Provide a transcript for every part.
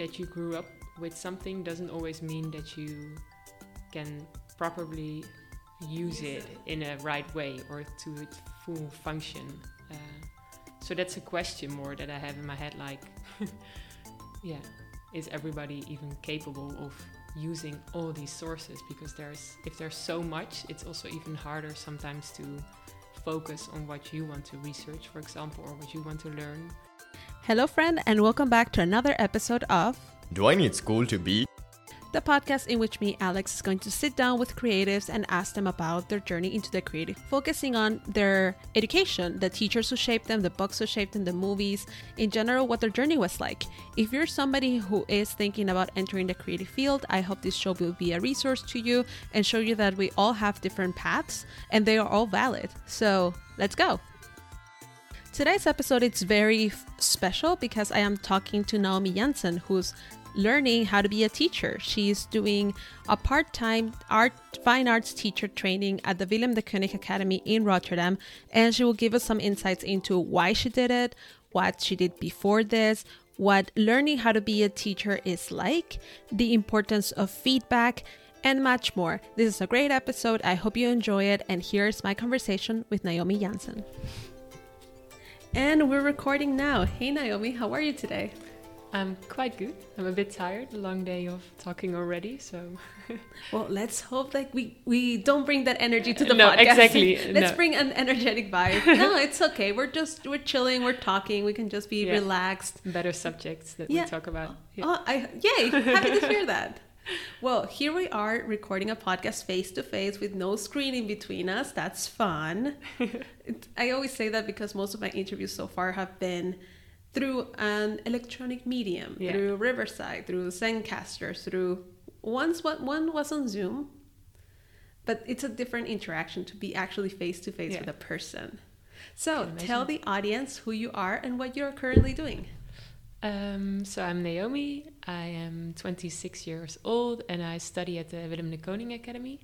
that you grew up with something doesn't always mean that you can properly use it in a right way or to its full function. Uh, so that's a question more that I have in my head like, yeah, is everybody even capable of using all these sources? Because there's if there's so much, it's also even harder sometimes to focus on what you want to research, for example, or what you want to learn. Hello, friend, and welcome back to another episode of Do I Need School to Be? the podcast in which me, Alex, is going to sit down with creatives and ask them about their journey into the creative, focusing on their education, the teachers who shaped them, the books who shaped them, the movies, in general, what their journey was like. If you're somebody who is thinking about entering the creative field, I hope this show will be a resource to you and show you that we all have different paths and they are all valid. So let's go. Today's episode is very f- special because I am talking to Naomi Janssen, who's learning how to be a teacher. She's doing a part-time art fine arts teacher training at the Willem de Kooning Academy in Rotterdam, and she will give us some insights into why she did it, what she did before this, what learning how to be a teacher is like, the importance of feedback, and much more. This is a great episode. I hope you enjoy it, and here's my conversation with Naomi Janssen. And we're recording now. Hey Naomi, how are you today? I'm quite good. I'm a bit tired. A long day of talking already, so Well, let's hope like we we don't bring that energy to the No, podcast. exactly, let's no. bring an energetic vibe. no, it's okay. We're just we're chilling. We're talking. We can just be Yeah. relaxed. better subjects that Yeah. we talk about. Oh, yeah. Oh, I yay! Happy to hear that. Well, here we are recording a podcast face to face with no screen in between us. That's fun. I always say that because most of my interviews so far have been through an electronic medium, Yeah. through Riverside, through Zencastr, through once one one was on Zoom, but it's a different interaction to be actually face to face with a person. So tell the audience who you are and what you're currently doing. Um, so I'm Naomi. I am 26 years old and I study at the Willem de Kooning Academy.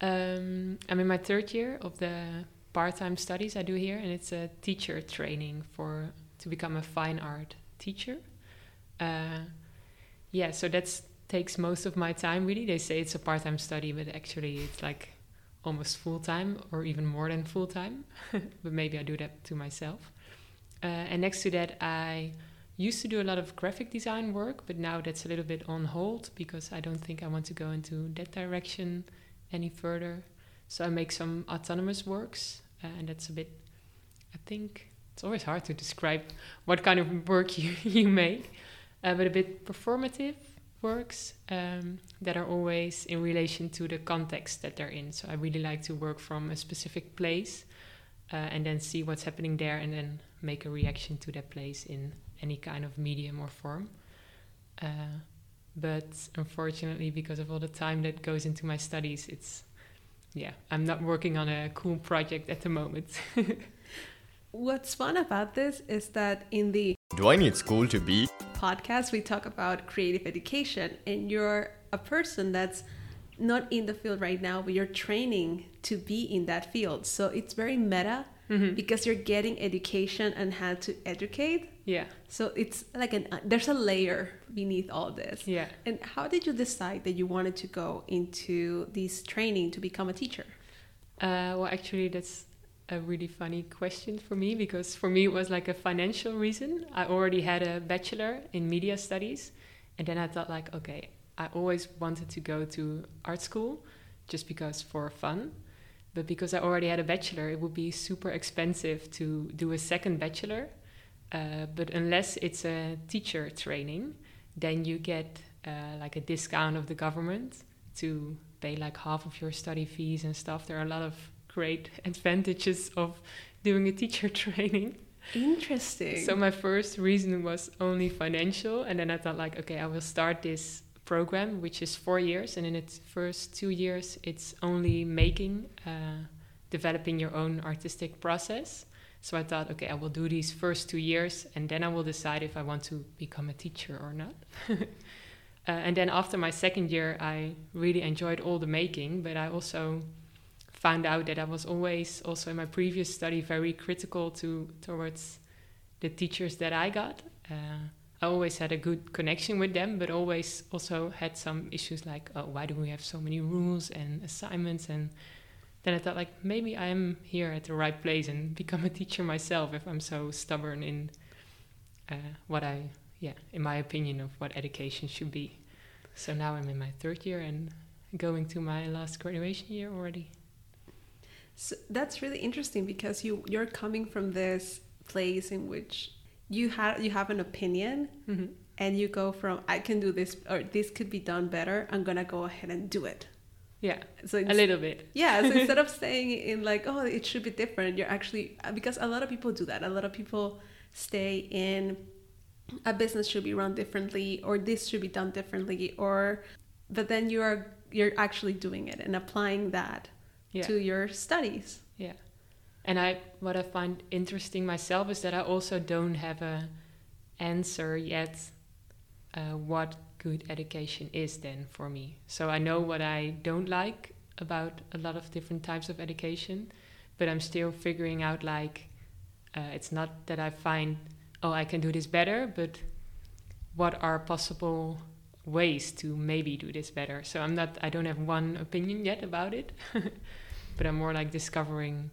Um, I'm in my third year of the part-time studies I do here, and it's a teacher training for to become a fine art teacher. Uh, yeah, so that takes most of my time. Really, they say it's a part-time study, but actually it's like almost full-time or even more than full-time. but maybe I do that to myself. Uh, and next to that, I used to do a lot of graphic design work, but now that's a little bit on hold because I don't think I want to go into that direction any further. So I make some autonomous works, uh, and that's a bit, I think it's always hard to describe what kind of work you, you make, uh, but a bit performative works um, that are always in relation to the context that they're in. So I really like to work from a specific place uh, and then see what's happening there and then make a reaction to that place in any kind of medium or form. Uh, but unfortunately, because of all the time that goes into my studies, it's yeah, I'm not working on a cool project at the moment. What's fun about this is that in the Do I Need School to Be? podcast we talk about creative education and you're a person that's not in the field right now but you're training to be in that field so it's very meta Mhm. because you're getting education and how to educate Yeah, so it's like an uh, there's a layer beneath all this yeah. and how did you decide that you wanted to go into this training to become a teacher Uh, well, actually, that's a really funny question for me because for me it was like a financial reason. I already had a bachelor in media studies, and then I thought like, okay, I always wanted to go to art school just because for fun. But because I already had a bachelor, it would be super expensive to do a second bachelor. Uh, but unless it's a teacher training, then you get uh, like a discount of the government to pay like half of your study fees and stuff. There are a lot of great advantages of doing a teacher training. interesting So my first reason was only financial, and then I thought like, okay, I will start this program, which is four years, and in its first two years, it's only making, uh, developing your own artistic process. So I thought, okay, I will do these first two years, and then I will decide if I want to become a teacher or not. uh, and then after my second year, I really enjoyed all the making, but I also found out that I was always also in my previous study very critical to towards the teachers that I got. Uh, I always had a good connection with them, but always also had some issues like, oh, why do we have so many rules and assignments? And then I thought, like, maybe I am here at the right place and become a teacher myself if I'm so stubborn in uh, what I, yeah, in my opinion of what education should be. So now I'm in my third year and going to my last graduation year already. So that's really interesting because you you're coming from this place in which you have you have an opinion Mm-hmm. and you go from I can do this or this could be done better. I'm gonna go ahead and do it. Yeah, So a little bit. yeah so instead of saying in like oh it should be different you're actually because a lot of people do that a lot of people stay in a business should be run differently or this should be done differently or but then you are you're actually doing it and applying that Yeah. to your studies Yeah. And I what I find interesting myself is that I also don't have a answer yet uh, what good education is then for me. So I know what I don't like about a lot of different types of education, but I'm still figuring out like uh, it's not that I find oh I can do this better, but what are possible ways to maybe do this better. So I'm not I don't have one opinion yet about it, but I'm more like discovering.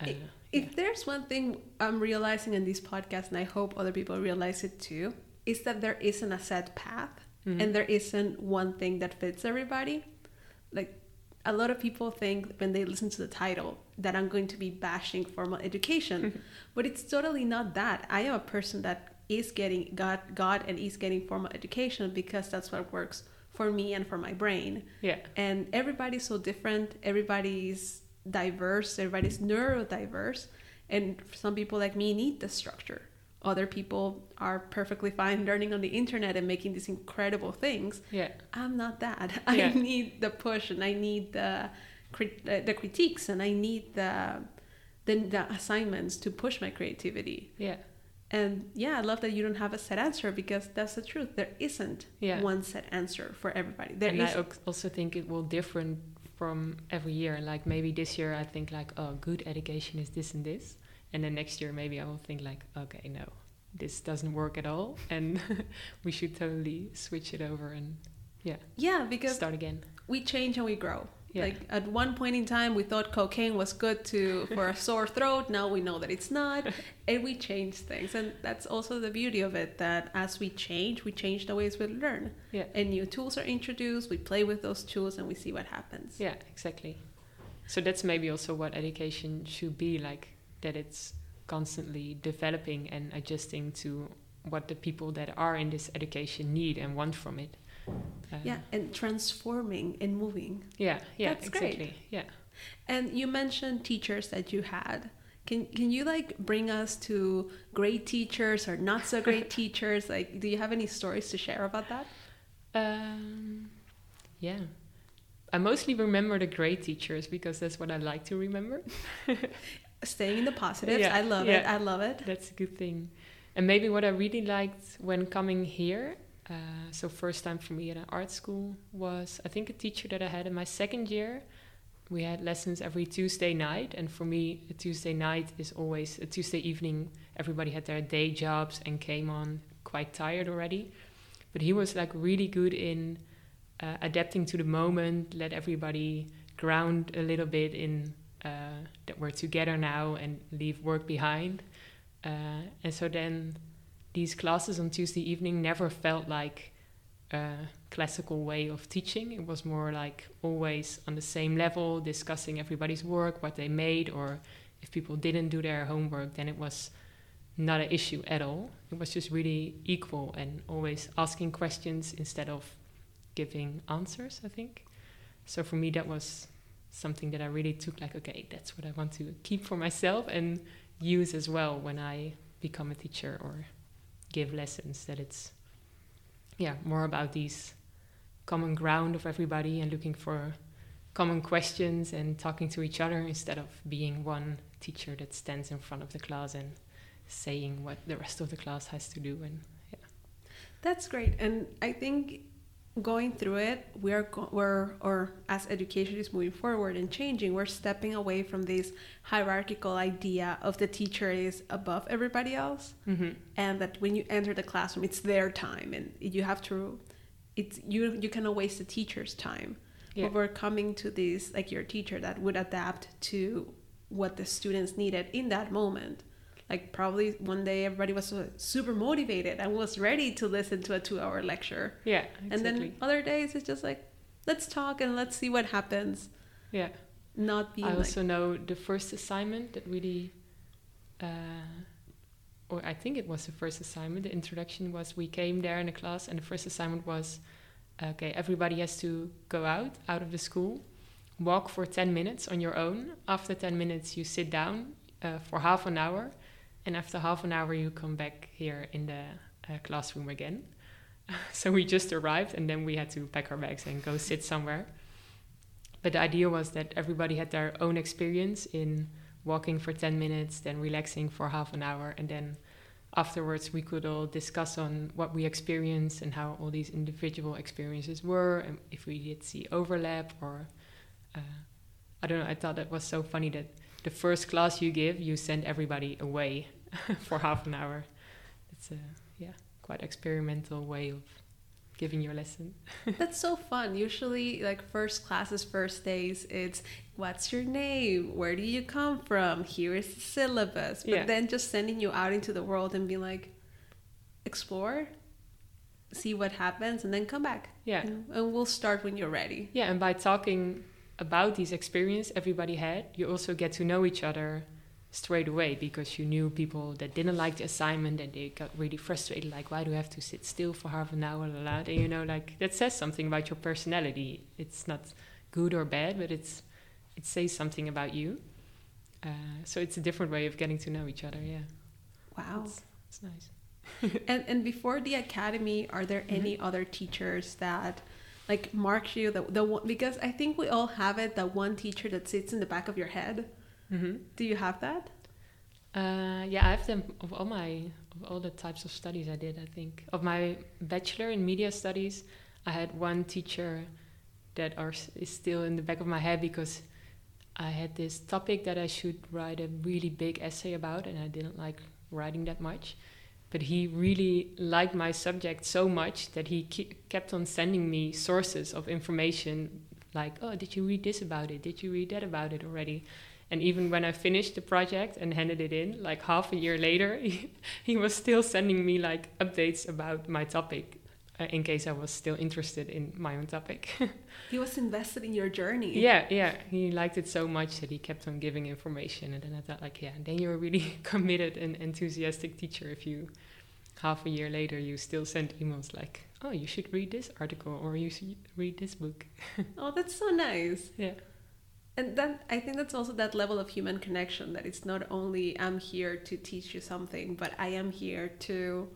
Uh, I- if there's one thing i'm realizing in these podcasts and i hope other people realize it too is that there isn't a set path mhm. and there isn't one thing that fits everybody. Like a lot of people think when they listen to the title that I'm going to be bashing formal education, but it's totally not that. I am a person that is getting got got and is getting formal education because that's what works for me and for my brain. yeah, And everybody's so different. Everybody's diverse. Everybody's neurodiverse. And some people like me need the structure. Other people are perfectly fine learning on the internet and making these incredible things. yeah, I'm not that. Yeah. I need the push and I need the uh, the critiques and I need the, the the assignments to push my creativity. yeah, And yeah, I love that you don't have a set answer because that's the truth. There isn't Yeah. one set answer for everybody. There and is I also think it will differ from every year. Like maybe this year I think like, oh, good education is this and this, and then next year maybe I will think like, okay, no, this doesn't work at all, and we should totally switch it over and yeah yeah, because start again. we change and we grow. Yeah. Like at one point in time, we thought cocaine was good to for a sore throat. Now we know that it's not, and we change things. And that's also the beauty of it. That as we change, we change the ways we learn. Yeah. And new tools are introduced. We play with those tools, and we see what happens. Yeah, exactly. So that's maybe also what education should be like that it's constantly developing and adjusting to what the people that are in this education need and want from it. Uh, Yeah, and transforming and moving. Yeah, yeah, That's great. exactly. Yeah. And you mentioned teachers that you had. Can can you like bring us to great teachers or not so great teachers? Like, do you have any stories to share about that? Um, yeah. I mostly remember the great teachers because that's what I like to remember. Staying in the positives. Yeah, I love it. I love it. That's a good thing. And maybe what I really liked when coming here, uh, so first time for me at an art school, was I think a teacher that I had in my second year. We had lessons every Tuesday night, and for me, a Tuesday night is always a Tuesday evening. Everybody had their day jobs and came on quite tired already. But he was like really good in uh, adapting to the moment, let everybody ground a little bit in uh, that we're together now and leave work behind. Uh, and so then these classes on Tuesday evening never felt like a classical way of teaching. It was more like always on the same level, discussing everybody's work, what they made, or if people didn't do their homework, then it was not an issue at all. It was just really equal and always asking questions instead of giving answers, I think. So for me, that was something that I really took like, okay, that's what I want to keep for myself and use as well when I become a teacher or give lessons. That it's, yeah, more about these common ground of everybody and looking for common questions and talking to each other instead of being one teacher that stands in front of the class and saying what the rest of the class has to do and yeah That's great. And I think going through it, we're go- we're or as education is moving forward and changing, we're stepping away from this hierarchical idea of the teacher is above everybody else, Mm-hmm. and that when you enter the classroom, it's their time, and you have to, it's you you cannot waste the teacher's time. Yeah. But we're coming to this like your teacher that would adapt to what the students needed in that moment. Like probably one day everybody was super motivated and was ready to listen to a two-hour lecture. Yeah, exactly. And then other days it's just like, let's talk and let's see what happens. yeah. Not being I like, also know the first assignment that really, uh, or I think it was the first assignment. The introduction was we came there in a class, and the first assignment was, okay, everybody has to go out out of the school, walk for ten minutes on your own. After ten minutes, you sit down uh, for half an hour, and after half an hour, you come back here in the uh, classroom again. so we just arrived, and then we had to pack our bags and go sit somewhere. But the idea was that everybody had their own experience in walking for 10 minutes, then relaxing for half an hour, and then afterwards we could all discuss on what we experienced and how all these individual experiences were, and if we did see overlap or uh, I don't know. I thought that was so funny that the first class you give, you send everybody away for half an hour. It's a yeah, quite experimental way of giving your lesson. That's so fun. Usually, like first classes, first days, it's what's your name? Where do you come from? Here is the syllabus. But Yeah. then just sending you out into the world and being like, explore, see what happens, and then come back. Yeah. And, and we'll start when you're ready. Yeah, and by talking about these experience everybody had, you also get to know each other straight away because you knew people that didn't like the assignment and they got really frustrated, like why do I have to sit still for half an hour? La, la, and you know, like that says something about your personality. It's not good or bad, but it's it says something about you. Uh, so it's a different way of getting to know each other. Yeah, Wow. it's, it's nice. and and before the academy, are there any other teachers that like marks you the the one because I think we all have it that one teacher that sits in the back of your head. Mm-hmm. Do you have that? Uh, yeah, I have them of all my of all the types of studies I did. I think of my bachelor in media studies, I had one teacher that are is still in the back of my head because I had this topic that I should write a really big essay about, and I didn't like writing that much. But he really liked my subject so much that he ke- kept on sending me sources of information, like, "Oh, did you read this about it? Did you read that about it already?" And even when I finished the project and handed it in, like half a year later, he, he was still sending me like updates about my topic uh, in case I was still interested in my own topic. He was invested in your journey. yeah, yeah. He liked it so much that he kept on giving information. And then I thought, like, yeah, then you're a really committed and enthusiastic teacher if you, half a year later, you still send emails like, oh, you should read this article or you should read this book. Oh, that's so nice. Yeah. And that I think that's also that level of human connection that it's not only I'm here to teach you something, but I am here to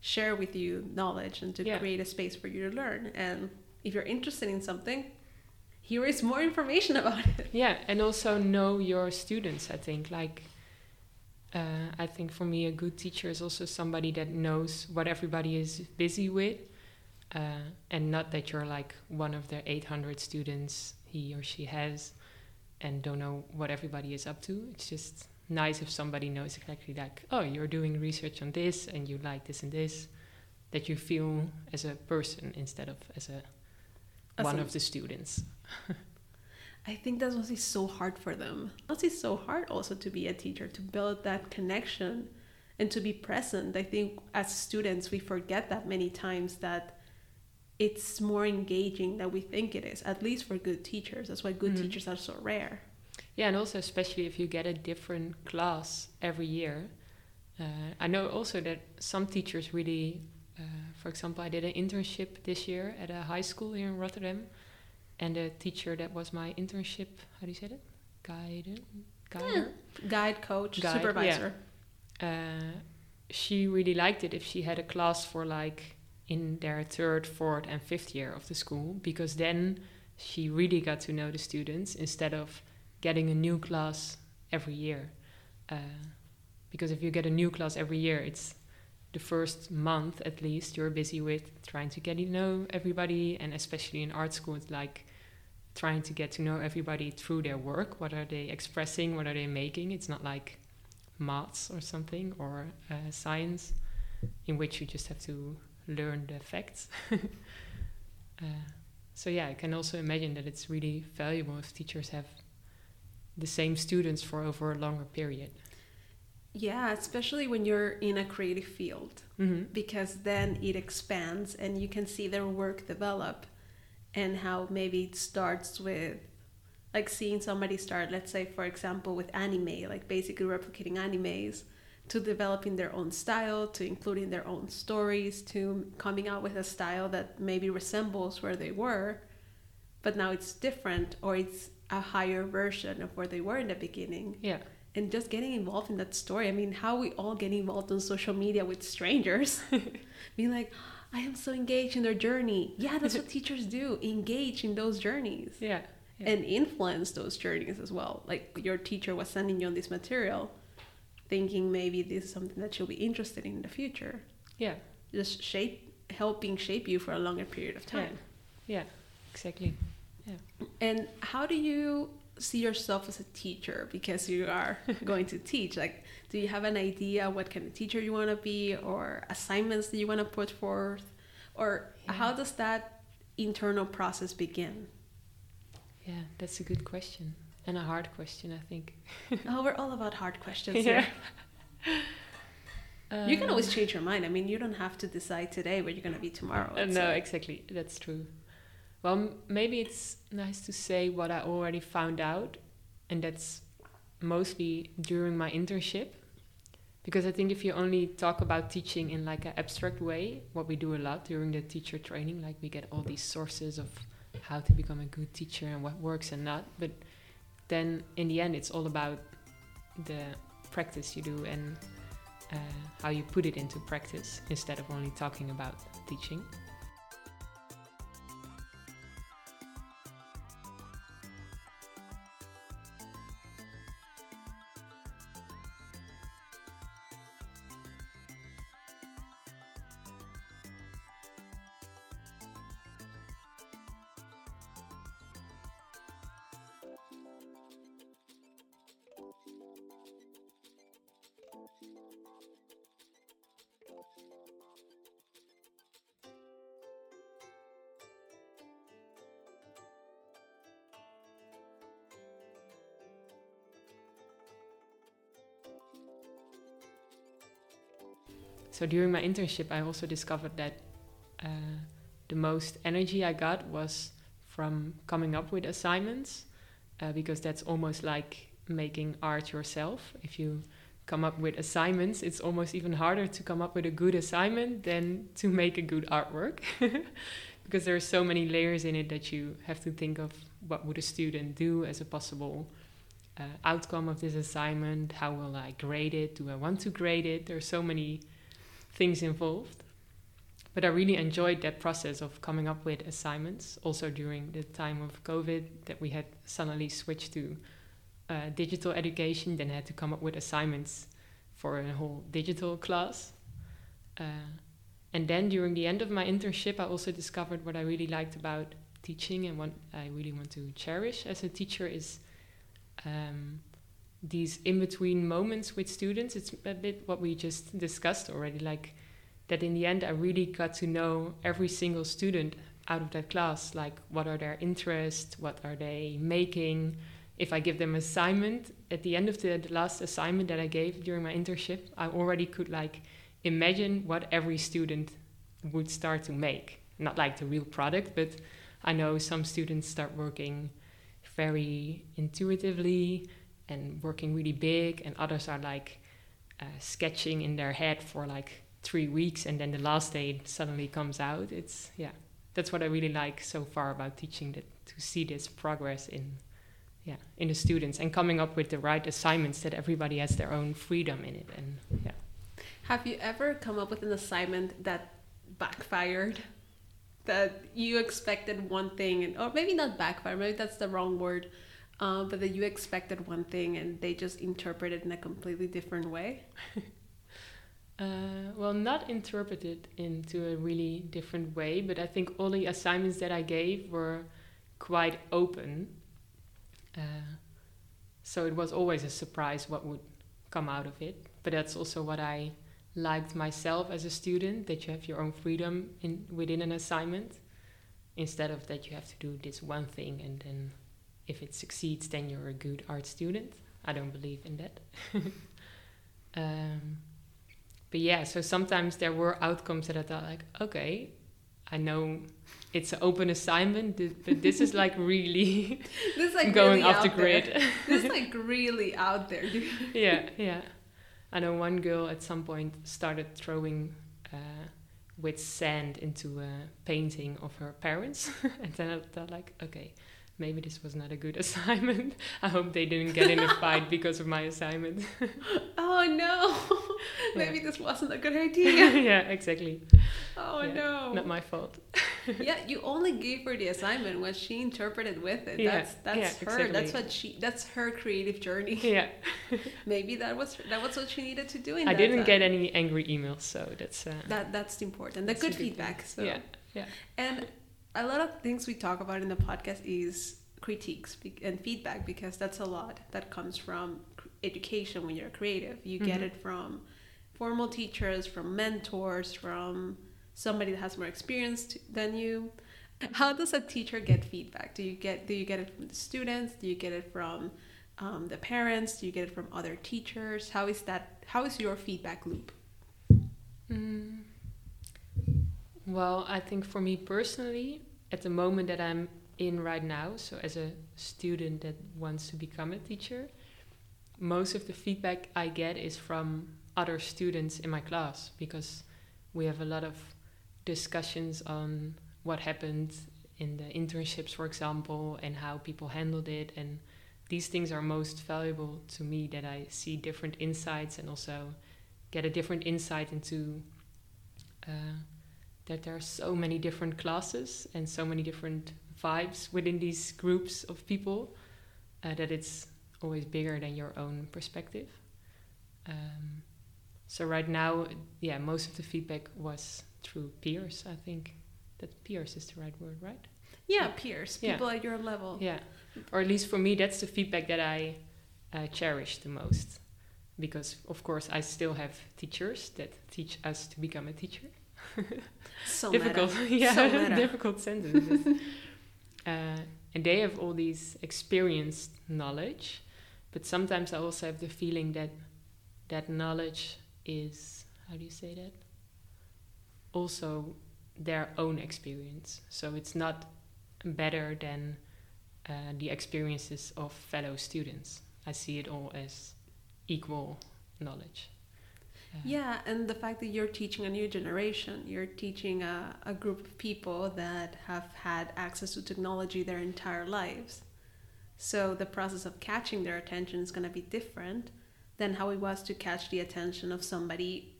share with you knowledge and to Yeah. create a space for you to learn. And if you're interested in something, here is more information about it. Yeah, and also know your students. I think like uh, I think for me a good teacher is also somebody that knows what everybody is busy with, uh, and not that you're like one of the 800 students he or she has, and don't know what everybody is up to. It's just nice if somebody knows exactly like oh you're doing research on this and you like this and this, that you feel as a person instead of as a As one a- of the students. I think that must be so hard for them. It must be so hard also to be a teacher, to build that connection and to be present. I think as students, we forget that many times that it's more engaging than we think it is, at least for good teachers. That's why good Mhm. teachers are so rare. Yeah, and also especially if you get a different class every year. Uh, I know also that some teachers really, uh, for example, I did an internship this year at a high school here in Rotterdam, and the teacher that was my internship, how do you say that? Guide, guider. Guide, coach, Guide, supervisor. Uh, she really liked it if she had a class for like in their third, fourth, and fifth year of the school, because then she really got to know the students instead of getting a new class every year. Uh, because if you get a new class every year, it's the first month at least you're busy with trying to get to know everybody and especially in art school it's like trying to get to know everybody through their work. What are they expressing? What are they making? It's not like maths or something or uh, science in which you just have to learn the facts. Uh, so yeah i can also imagine that it's really valuable if teachers have the same students for over a longer period Yeah, especially when you're in a creative field, mm-hmm. because then it expands and you can see their work develop and how maybe it starts with like seeing somebody start, let's say, for example, with anime, like basically replicating animes, to developing their own style, to including their own stories, to coming out with a style that maybe resembles where they were, but now it's different or it's a higher version of where they were in the beginning yeah and just getting involved in that story. I mean, how we all get involved on social media with strangers, being like, I am so engaged in their journey. Yeah, that's what teachers do engage in those journeys yeah Yeah. and influence those journeys as well. Like your teacher was sending you on this material, thinking maybe this is something that you'll be interested in in the future. yeah Just shape, helping shape you for a longer period of time. yeah exactly And how do you see yourself as a teacher because you are going to teach? Like, do you have an idea what kind of teacher you want to be or assignments that you want to put forth? Or Yeah. how does that internal process begin? yeah that's a good question and a hard question i think oh, we're all about hard questions Yeah. here. You can Um, always change your mind. I mean, you don't have to decide today where you're going to be tomorrow. Uh, no, exactly. That's true. Well, maybe it's nice to say what I already found out, and that's mostly during my internship. Because I think if you only talk about teaching in like an abstract way, what we do a lot during the teacher training, like we get all these sources of how to become a good teacher and what works and not. But then in the end, it's all about the practice you do and uh, how you put it into practice instead of only talking about teaching. So during my internship, I also discovered that uh, the most energy I got was from coming up with assignments, uh, because that's almost like making art yourself. If you come up with assignments, it's almost even harder to come up with a good assignment than to make a good artwork, because there are so many layers in it that you have to think of what would a student do as a possible uh, outcome of this assignment. How will I grade it? Do I want to grade it? There are so many things involved. But I really enjoyed that process of coming up with assignments. Also during the time of COVID, that we had suddenly switched to uh, digital education, then had to come up with assignments for a whole digital class. Uh, and then during the end of my internship, I also discovered what I really liked about teaching and what I really want to cherish as a teacher is um, these in between moments with students. It's a bit what we just discussed already, like that in the end, I really got to know every single student out of that class. Like, what are their interests? What are they making? If I give them an assignment at the end of the, the last assignment that I gave during my internship, I already could like imagine what every student would start to make. Not like the real product, but I know some students start working very intuitively and working really big, and others are like uh, sketching in their head for like three weeks, and then the last day suddenly comes out. It's yeah, that's what I really like so far about teaching that to see this progress in yeah in the students and coming up with the right assignments that everybody has their own freedom in it, and yeah. Have you ever come up with an assignment that backfired? That you expected one thing, and, or maybe not backfire, maybe that's the wrong word, uh, but that you expected one thing and they just interpret it in a completely different way? Uh, well, not interpreted into a really different way, but I think all the assignments that I gave were quite open. Uh, so it was always a surprise what would come out of it. But that's also what I liked myself as a student that you have your own freedom in within an assignment instead of that you have to do this one thing and then if it succeeds then you're a good art student. I don't believe in that. um, but yeah, so sometimes there were outcomes that I thought like, okay, I know it's an open assignment, but this is like really this is like going really off the grid. there. this is like really out there. dude. yeah, yeah. I know one girl at some point started throwing uh, with sand into a painting of her parents, and then I thought like, okay, maybe this was not a good assignment. I hope they didn't get in a fight because of my assignment. Oh no! Maybe this wasn't a good idea. yeah, exactly. Oh Yeah, no! Not my fault. yeah, you only gave her the assignment what she interpreted with it. Yeah, That's that's yeah, her. That's what she. That's her creative journey. Yeah, Maybe that was that was what she needed to do. In I didn't time. get any angry emails, so that's uh, That that's important. The That's good good thing. feedback. So yeah, yeah, and a lot of things we talk about in the podcast is critiques and feedback because that's a lot that comes from education when you're creative. You get Mhm. it from formal teachers, from mentors, from somebody that has more experience than you. How does a teacher get feedback? Do you get do you get it from the students? Do you get it from um, the parents? Do you get it from other teachers? How is that? How is your feedback loop? Mm. Well, I think for me personally, at the moment that I'm in right now, so as a student that wants to become a teacher, most of the feedback I get is from other students in my class because we have a lot of discussions on what happened in the internships, for example, and how people handled it. And these things are most valuable to me that I see different insights and also get a different insight into uh, that there are so many different classes and so many different vibes within these groups of people uh, that it's always bigger than your own perspective. Um, so right now, yeah, most of the feedback was through peers. I think that peers is the right word, right? Yeah, Yeah. peers, Yeah. people at your level. Yeah, or at least for me, that's the feedback that I uh, cherish the most. Because of course, I still have teachers that teach us to become a teacher. So difficult, meta. yeah, So difficult sentences. uh, and they have all these experienced knowledge, but sometimes I also have the feeling that that knowledge is how do you say that? Also, their own experience. So it's not better than uh, the experiences of fellow students. I see it all as equal knowledge. Yeah, and the fact that you're teaching a new generation, you're teaching a, a group of people that have had access to technology their entire lives. So the process of catching their attention is going to be different than how it was to catch the attention of somebody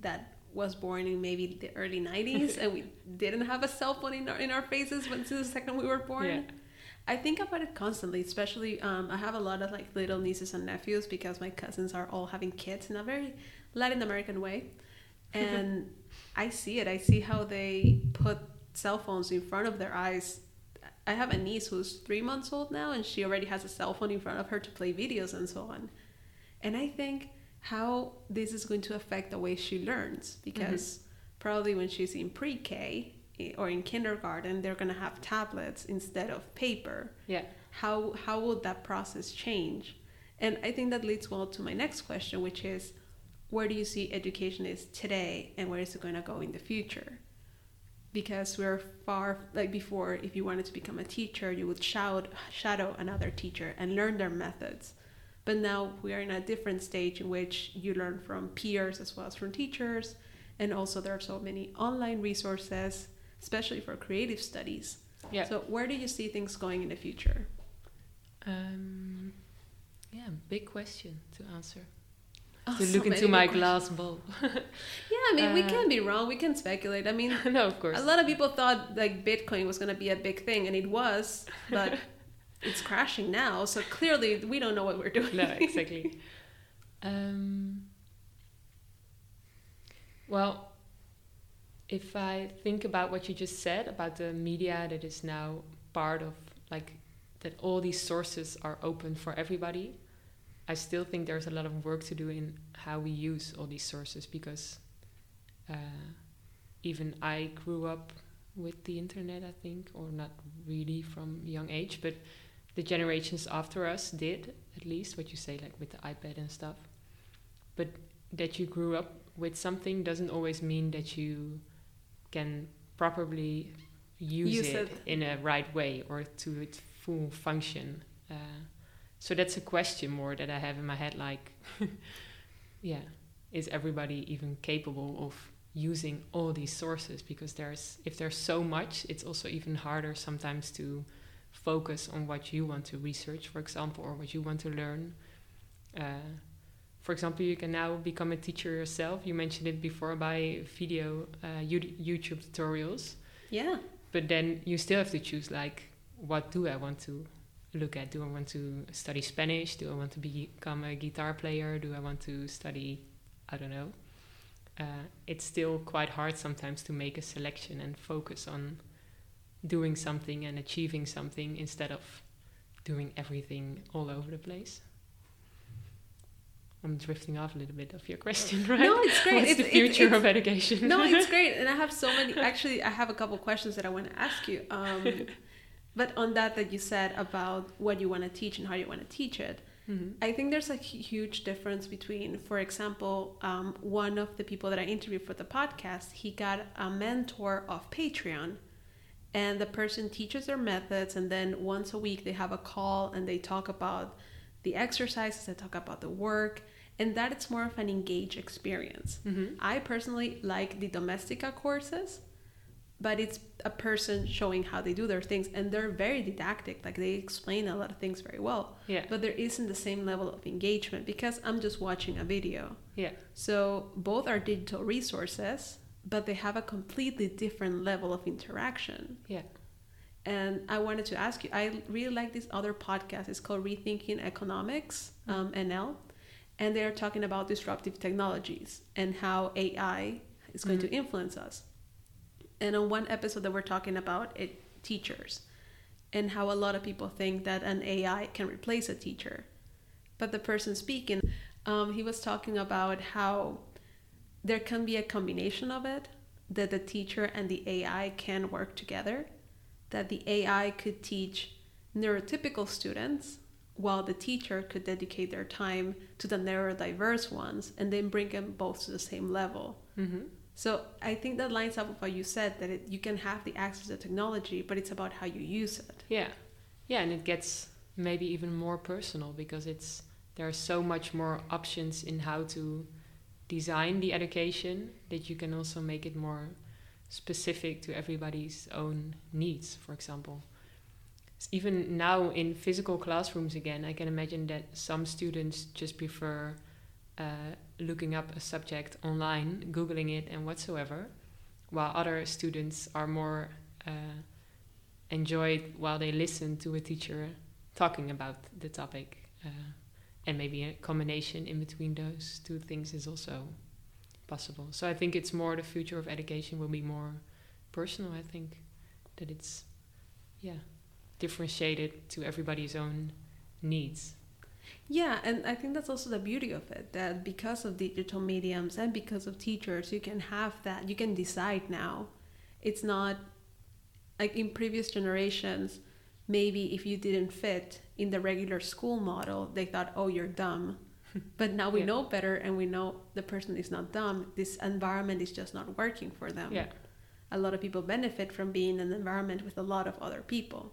that was born in maybe the early 90s and we didn't have a cell phone in our, in our faces when since the second we were born. Yeah. I think about it constantly, especially um, I have a lot of like little nieces and nephews because my cousins are all having kids in a very Latin American way. And I see it. I see how they put cell phones in front of their eyes. I have a niece who's three months old now, and she already has a cell phone in front of her to play videos and so on. And I think how this is going to affect the way she learns because mm-hmm. probably when she's in pre K or in kindergarten, they're going to have tablets instead of paper Yeah. how how would that process change and i think that leads well to my next question which is where do you see education is today and where is it going to go in the future? Because we're far like before if you wanted to become a teacher you would shout, shadow another teacher and learn their methods. But now we are in a different stage in which you learn from peers as well as from teachers. And also there are so many online resources especially for creative studies. Yeah. so where do you see things going in the future? Um, yeah, big question to answer. Oh, to so look into my good glass bowl. Yeah, I mean, we Uh, can be wrong. We can speculate. I mean, no, of course. a lot of people thought like Bitcoin was going to be a big thing, and it was, but it's crashing now. So clearly, we don't know what we're doing. no, exactly. Um, Well, if I think about what you just said about the media that is now part of like that all these sources are open for everybody, I still think there's a lot of work to do in how we use all these sources because uh, even I grew up with the internet, I think, or not really from young age, but the generations after us did, at least what you say, like with the iPad and stuff. But that you grew up with something doesn't always mean that you can properly use, Use it, it. in a right way or to its full function. Uh, so that's a question more that I have in my head like, yeah, is everybody even capable of using all these sources? Because there's, if there's so much, it's also even harder sometimes to focus on what you want to research, for example, or what you want to learn. Uh, for example, you can now become a teacher yourself. You mentioned it before by video uh, YouTube tutorials, Yeah. but then you still have to choose like, what do I want to look at? Do I want to study Spanish? Do I want to become a guitar player? Do I want to study, I don't know. Uh, it's still quite hard sometimes to make a selection and focus on doing something and achieving something instead of doing everything all over the place. I'm drifting off a little bit of your question, right? No, it's great. What's It's- the it's- future it's- of education? no, it's great, and I have so many. Actually, I have a couple questions that I want to ask you. Um, but on that that you said about what you want to teach and how you want to teach it, Mhm. I think there's a huge difference between, for example, um, one of the people that I interviewed for the podcast, he got a mentor of Patreon, and the person teaches their methods, and then once a week they have a call and they talk about the exercises, they talk about the work, and that it's more of an engaged experience. Mhm. I personally like the Domestika courses, but it's a person showing how they do their things, and they're very didactic. Like they explain a lot of things very well, Yeah, but there isn't the same level of engagement because I'm just watching a video. yeah, So both are digital resources, but they have a completely different level of interaction. yeah. And I wanted to ask you, I really like this other podcast. It's called Rethinking Economics, um, NL. And they're talking about disruptive technologies and how AI is going Mhm. to influence us. And on one episode, that we're talking about it, teachers and how a lot of people think that an AI can replace a teacher. But the person speaking, um, he was talking about how there can be a combination of it that the teacher and the AI can work together, that the AI could teach neurotypical students while the teacher could dedicate their time to the neurodiverse ones and then bring them both to the same level. hmm So I think that lines up with what you said that it, you can have the access to technology, but it's about how you use it. Yeah, yeah, and it gets maybe even more personal because it's there are so much more options in how to design the education that you can also make it more specific to everybody's own needs. For example, even now in physical classrooms again, I can imagine that some students just prefer uh, looking up a subject online, googling it, and whatsoever, while other students are more uh, enjoy while they listen to a teacher talking about the topic. Uh, and maybe a combination in between those two things is also possible. So I think it's more the future of education will be more personal. I think that it's, yeah, differentiated to everybody's own needs. Yeah, and I think that's also the beauty of it that because of digital mediums and because of teachers, you can have that. You can decide now. It's not like in previous generations, maybe if you didn't fit in the regular school model, they thought, oh, you're dumb. But now we Yeah. know better and we know the person is not dumb. This environment is just not working for them. Yeah, a lot of people benefit from being in an environment with a lot of other people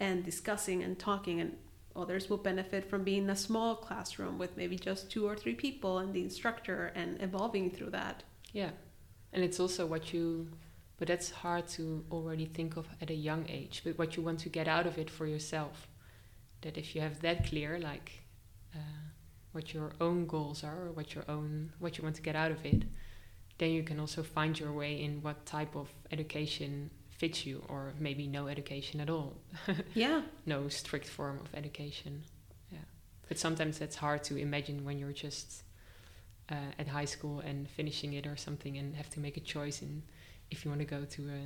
and discussing and talking and others will benefit from being in a small classroom with maybe just two or three people and the instructor and evolving through that yeah, and it's also what you, but that's hard to already think of at a young age. But what you want to get out of it for yourself, that if you have that clear, like uh, what your own goals are or what your own what you want to get out of it, then you can also find your way in what type of education fits you, or maybe no education at all, yeah no strict form of education. Yeah, but sometimes that's hard to imagine when you're just uh, at high school and finishing it or something, and have to make a choice in if you want to go to a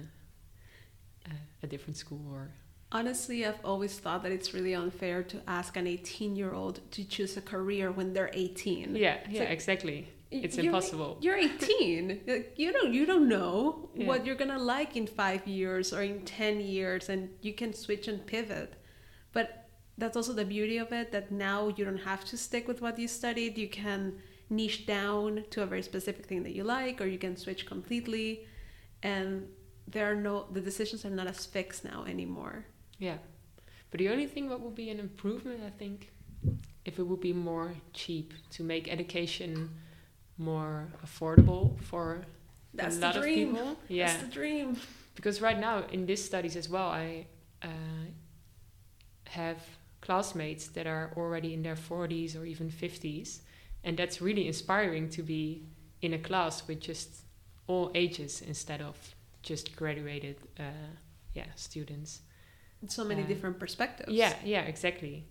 a, a different school or Honestly, I've always thought that it's really unfair to ask an 18 year old to choose a career when they're 18. yeah, yeah, like- exactly. It's You're- impossible. You're 18. Like, you don't you don't know Yeah. what you're gonna like in five years or in 10 years, and you can switch and pivot. But that's also the beauty of it that now you don't have to stick with what you studied. You can niche down to a very specific thing that you like, or you can switch completely. And there are no the decisions are not as fixed now anymore. Yeah. But the only thing that would be an improvement, I think, if it would be more cheap to make education more affordable for That's a the lot of people. Yeah. That's the dream. because right now in these studies as well, I uh, have classmates that are already in their 40s or even 50s, and that's really inspiring to be in a class with just all ages instead of just graduated, uh, yeah, students. So many Uh, different perspectives. Yeah, yeah, exactly.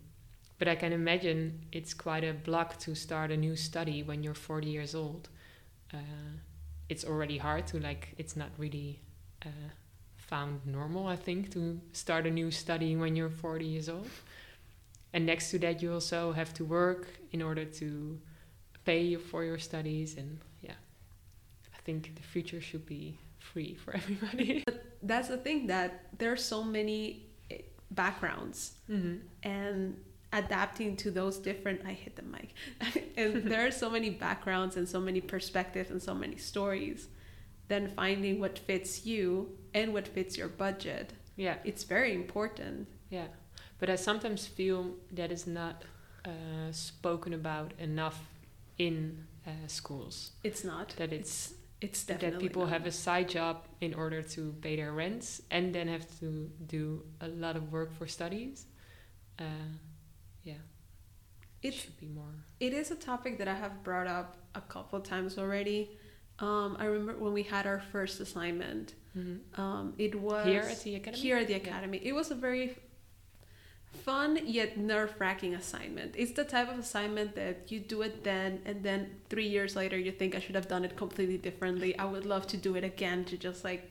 But I can imagine it's quite a block to start a new study when you're 40 years old. Uh, it's already hard to like. It's not really uh, found normal, I think, to start a new study when you're 40 years old. And next to that, you also have to work in order to pay for your studies. And yeah, I think the future should be free for everybody. But That's the thing that there are so many eh, backgrounds mm-hmm. and adapting to those different i hit the mic and there are so many backgrounds and so many perspectives and so many stories then finding what fits you and what fits your budget Yeah. it's very important Yeah, but I sometimes feel that is not uh, spoken about enough in uh, schools. it's not That it's it's definitely that people not. have a side job in order to pay their rents and then have to do a lot of work for studies. Uh, yeah, it should be more. it is a topic that i have brought up a couple times already um, i remember when we had our first assignment Mhm. um, it was Here at the academy. here at the Yeah. academy. It was a very fun yet nerve wracking assignment. It's the type of assignment that you do it then, and then three years later, you think I should have done it completely differently. I would love to do it again to just like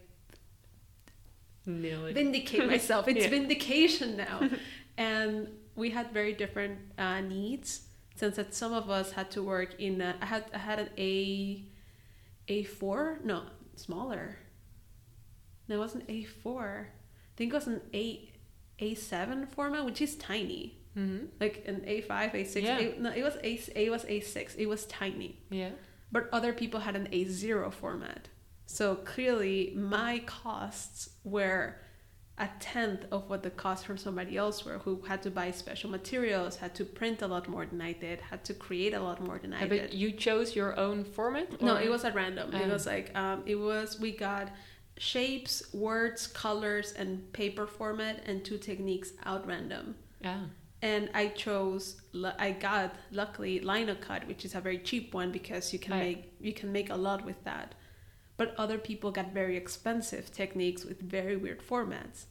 Nail it. vindicate myself. It's Yeah. vindication now. and we had very different uh, needs since that some of us had to work in a, I had I had an A A4 no smaller no it wasn't A4 I think it was an A A7 format which is tiny Mm-hmm. like an A5 A6 Yeah. A, no it was A A was A6 it was tiny Yeah. but other people had an A0 format. So clearly, my costs were a tenth of what the cost from somebody else were, who had to buy special materials, had to print a lot more than I did, had to create a lot more than I Uh, did. but you chose your own format? No, it was at random. it Oh. was like um, it was we got shapes, words, colors, and paper format, and two techniques out random Ah, and I chose I got luckily Linocut, which is a very cheap one because you can Right. make you can make a lot with that. But other people got very expensive techniques with very weird formats.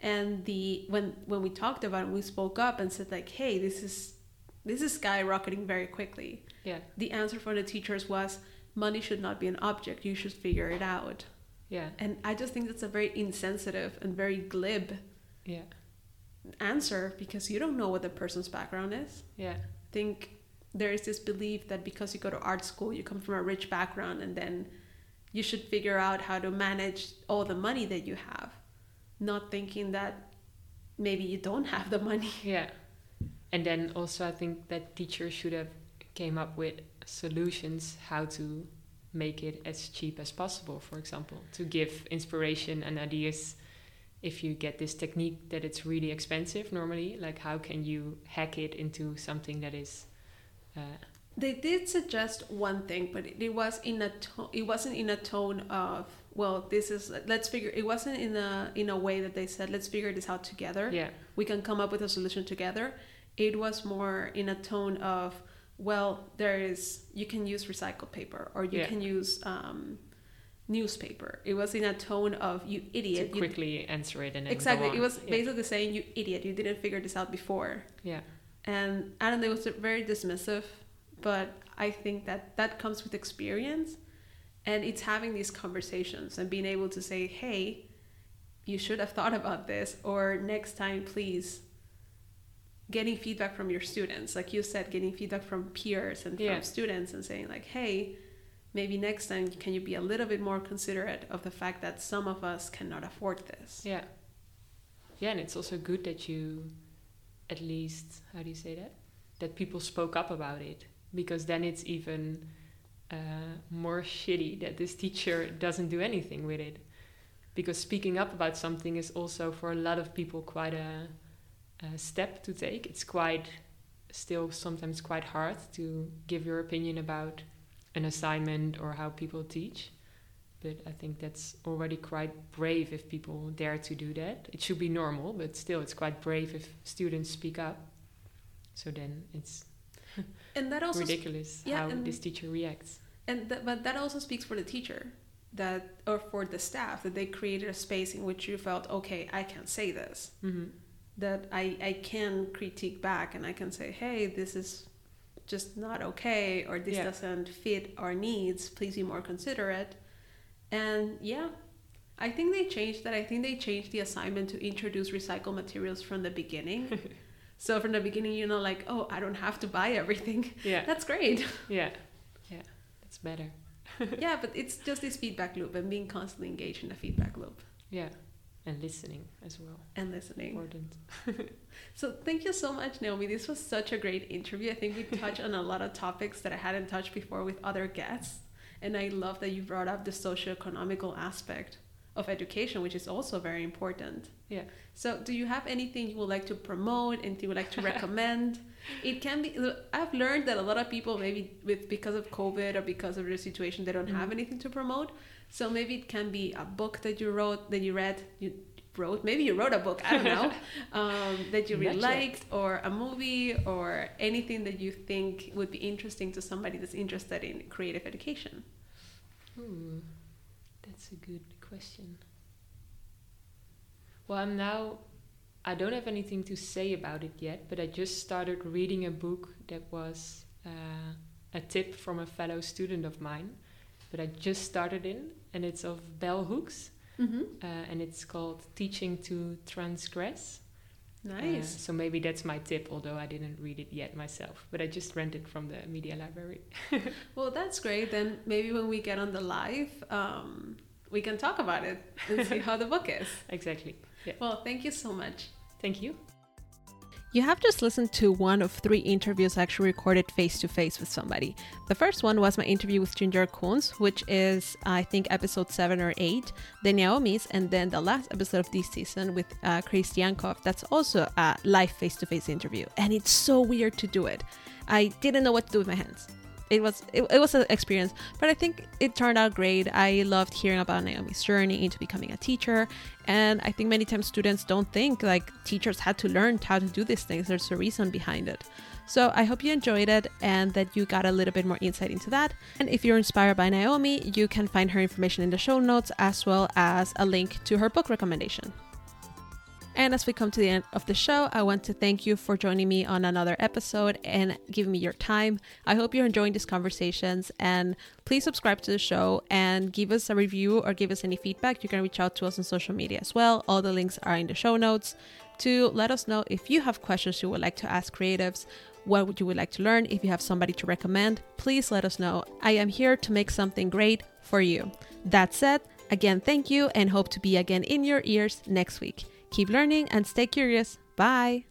And the when when we talked about it, we spoke up and said like, "Hey, this is this is skyrocketing very quickly." yeah, The answer from the teachers was, "Money should not be an object. You should figure it out." yeah, And I just think that's a very insensitive and very glib yeah, answer because you don't know what the person's background is. yeah, I think there is this belief that because you go to art school, you come from a rich background, and then you should figure out how to manage all the money that you have, not thinking that maybe you don't have the money. yeah. And then also, I think that teachers should have came up with solutions how to make it as cheap as possible. For example, to give inspiration and ideas. If you get this technique that it's really expensive normally, like how can you hack it into something that is, uh, They did suggest one thing, but it, it was in a to- it wasn't in a tone of well, this is let's figure. It wasn't in a in a way that they said let's figure this out together. yeah, we can come up with a solution together. It was more in a tone of, well, there is you can use recycled paper or you Yeah. can use um, newspaper. It was in a tone of you to idiot. You, quickly answer it and exactly. It was Yeah. basically saying you idiot. You didn't figure this out before. yeah, And I don't know. It was very dismissive but I think that that comes with experience and it's having these conversations and being able to say, hey, you should have thought about this, or next time, please. Getting feedback from your students, like you said, getting feedback from peers and Yeah. from students, and saying, like, hey, maybe next time, can you be a little bit more considerate of the fact that some of us cannot afford this? Yeah. Yeah, and it's also good that you, at least, how do you say that? That people spoke up about it. Because then it's even uh, more shitty that this teacher doesn't do anything with it. Because speaking up about something is also for a lot of people quite a, a step to take. It's quite, still sometimes quite hard to give your opinion about an assignment or how people teach but I think that's already quite brave if people dare to do that. It should be normal, but still, it's quite brave if students speak up. So then it's And that also ridiculous yeah, how and- this teacher reacts. And th- but that also speaks for the teacher that or for the staff that they created a space in which you felt okay I can say this. Hmm that I I can critique back and I can say hey this is just not okay or this Yeah. doesn't fit our needs please be more considerate. And yeah I think they changed that. I think they changed the assignment to introduce recycled materials from the beginning so from the beginning you know like oh I don't have to buy everything Yeah, that's great yeah, yeah. That's better. yeah, but it's just this feedback loop and being constantly engaged in the feedback loop Yeah, and listening as well. and listening. Important. So thank you so much, Naomi. This was such a great interview. I think we touched on a lot of topics that I hadn't touched before with other guests. And I love that you brought up the socioeconomical aspect of education, which is also very important. Yeah. So do you have anything you would like to promote, anything you would like to recommend? it can be I've learned that a lot of people maybe with because of COVID or because of their situation they don't have Mhm. anything to promote. So maybe it can be a book that you wrote that you read you wrote maybe you wrote a book I don't know um, that you really Not yet. liked or a movie or anything that you think would be interesting to somebody that's interested in creative education. Ooh, that's a good question. Well, I'm now. I don't have anything to say about it yet, but I just started reading a book that was uh, a tip from a fellow student of mine. But I just started in, and it's of Bell Hooks, Mm-hmm. uh, and it's called Teaching to Transgress. Uh, Nice. so maybe that's my tip, although I didn't read it yet myself. But I just rented from the media library. Well, that's great. Then maybe when we get on the live, um, we can talk about it and see how the book is. exactly. Yeah. Well, thank you so much. Thank you. You have just listened to one of three interviews I actually recorded face to face with somebody. The first one was my interview with Ginger Kunz, which is, I think, episode seven or eight, the Naomi's, and then the last episode of this season with uh, Chris Yankov. That's also a live face to face interview. And it's so weird to do it. I didn't know what to do with my hands. It was it, it was an experience, but I think it turned out great. I loved hearing about Naomi's journey into becoming a teacher, and I think many times students don't think like teachers had to learn how to do these things. There's a reason behind it. So I hope you enjoyed it and that you got a little bit more insight into that. And if you're inspired by Naomi, you can find her information in the show notes as well as a link to her book recommendation. And as we come to the end of the show, I want to thank you for joining me on another episode and giving me your time. I hope you're enjoying these conversations and please subscribe to the show and give us a review or give us any feedback. You can reach out to us on social media as well. All the links are in the show notes to let us know if you have questions you would like to ask creatives. What would you would like to learn? If you have somebody to recommend, please let us know. I am here to make something great for you. That said, again, thank you and hope to be again in your ears next week. Keep learning and stay curious. Bye.